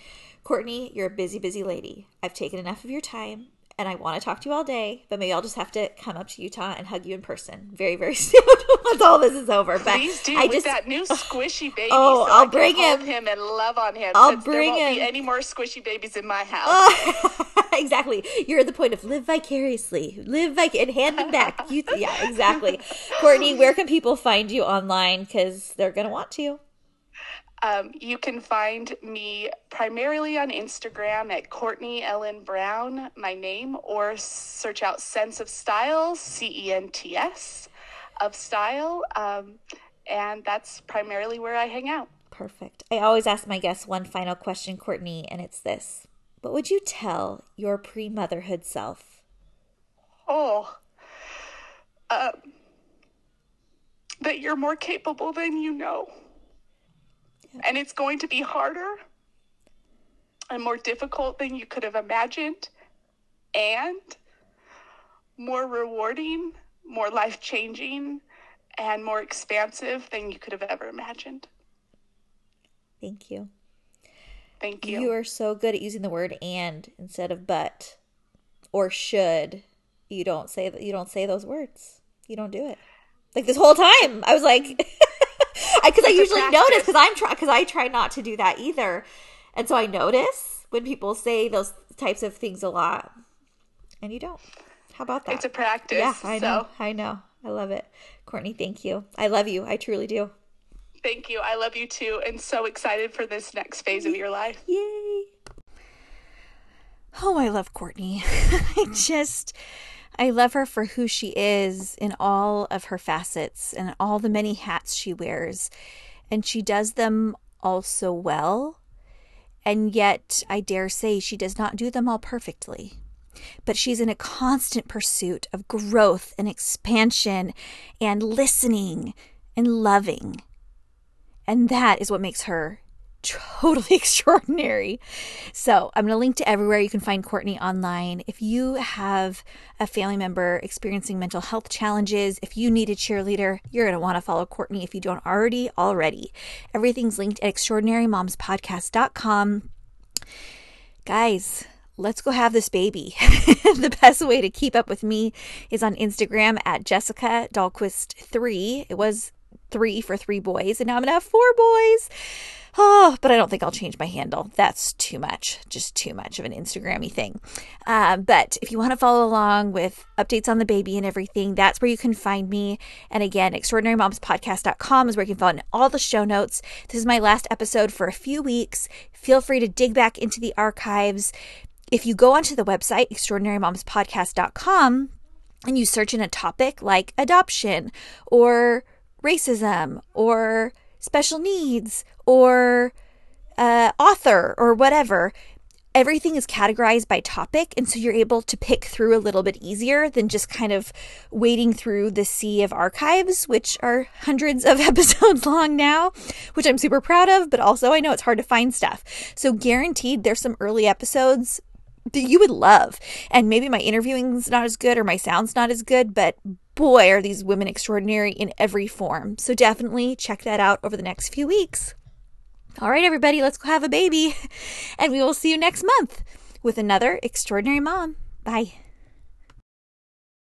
Courtney, you're a busy, busy lady. I've taken enough of your time and I want to talk to you all day, but maybe I'll just have to come up to Utah and hug you in person very, very soon once all this is over. But Please do. I With just that new squishy oh, baby. Oh, so I'll bring him. him and love on him. I'll bring there won't him. Be any more squishy babies in my house? Oh, exactly. You're at the point of live vicariously, live vic and hand them back. You, yeah, exactly. Courtney, where can people find you online? Because they're gonna want to. Um, you can find me primarily on Instagram at Courtney Ellen Brown, my name, or search out Cents of Style, C E N T S, of Style. Um, and that's primarily where I hang out. Perfect. I always ask my guests one final question, Courtney, and it's this What would you tell your pre motherhood self? Oh, um, that you're more capable than you know. And it's going to be harder and more difficult than you could have imagined, and more rewarding, more life changing, and more expansive than you could have ever imagined. Thank you. Thank you. You are so good at using the word and instead of but or should. You don't say that. You don't say those words. You don't do it. Like this whole time, I was like, because I, usually notice because I'm try because I try not to do that either, and so I notice when people say those types of things a lot, and you don't. How about that? It's a practice. Yeah, I so. know. I know. I love it. Courtney, thank you. I love you. I truly do. Thank you. I love you too, and so excited for this next phase of your life. Yay. Oh, I love Courtney. I just, I love her for who she is in all of her facets and all the many hats she wears. And she does them all so well. And yet, I dare say she does not do them all perfectly. But she's in a constant pursuit of growth and expansion and listening and loving. And that is what makes her totally extraordinary. So, I'm going to link to everywhere you can find Courtney online. If you have a family member experiencing mental health challenges, if you need a cheerleader, you're going to want to follow Courtney if you don't already already. Everything's linked at extraordinarymomspodcast.com. Guys, let's go have this baby. the best way to keep up with me is on Instagram at Jessica Dahlquist3. It was three for three boys, and now I'm to have four boys. Oh, but I don't think I'll change my handle. That's too much, just too much of an Instagrammy thing. Uh, but if you want to follow along with updates on the baby and everything, that's where you can find me. And again, extraordinarymomspodcast.com is where you can find all the show notes. This is my last episode for a few weeks. Feel free to dig back into the archives. If you go onto the website, extraordinarymomspodcast.com, and you search in a topic like adoption or racism or special needs or uh, author or whatever. Everything is categorized by topic, and so you're able to pick through a little bit easier than just kind of wading through the sea of archives, which are hundreds of episodes long now, which I'm super proud of, but also I know it's hard to find stuff. So, guaranteed, there's some early episodes that you would love. And maybe my interviewing's not as good or my sound's not as good, but boy, are these women extraordinary in every form. So definitely check that out over the next few weeks. All right, everybody, let's go have a baby. And we will see you next month with another extraordinary mom. Bye.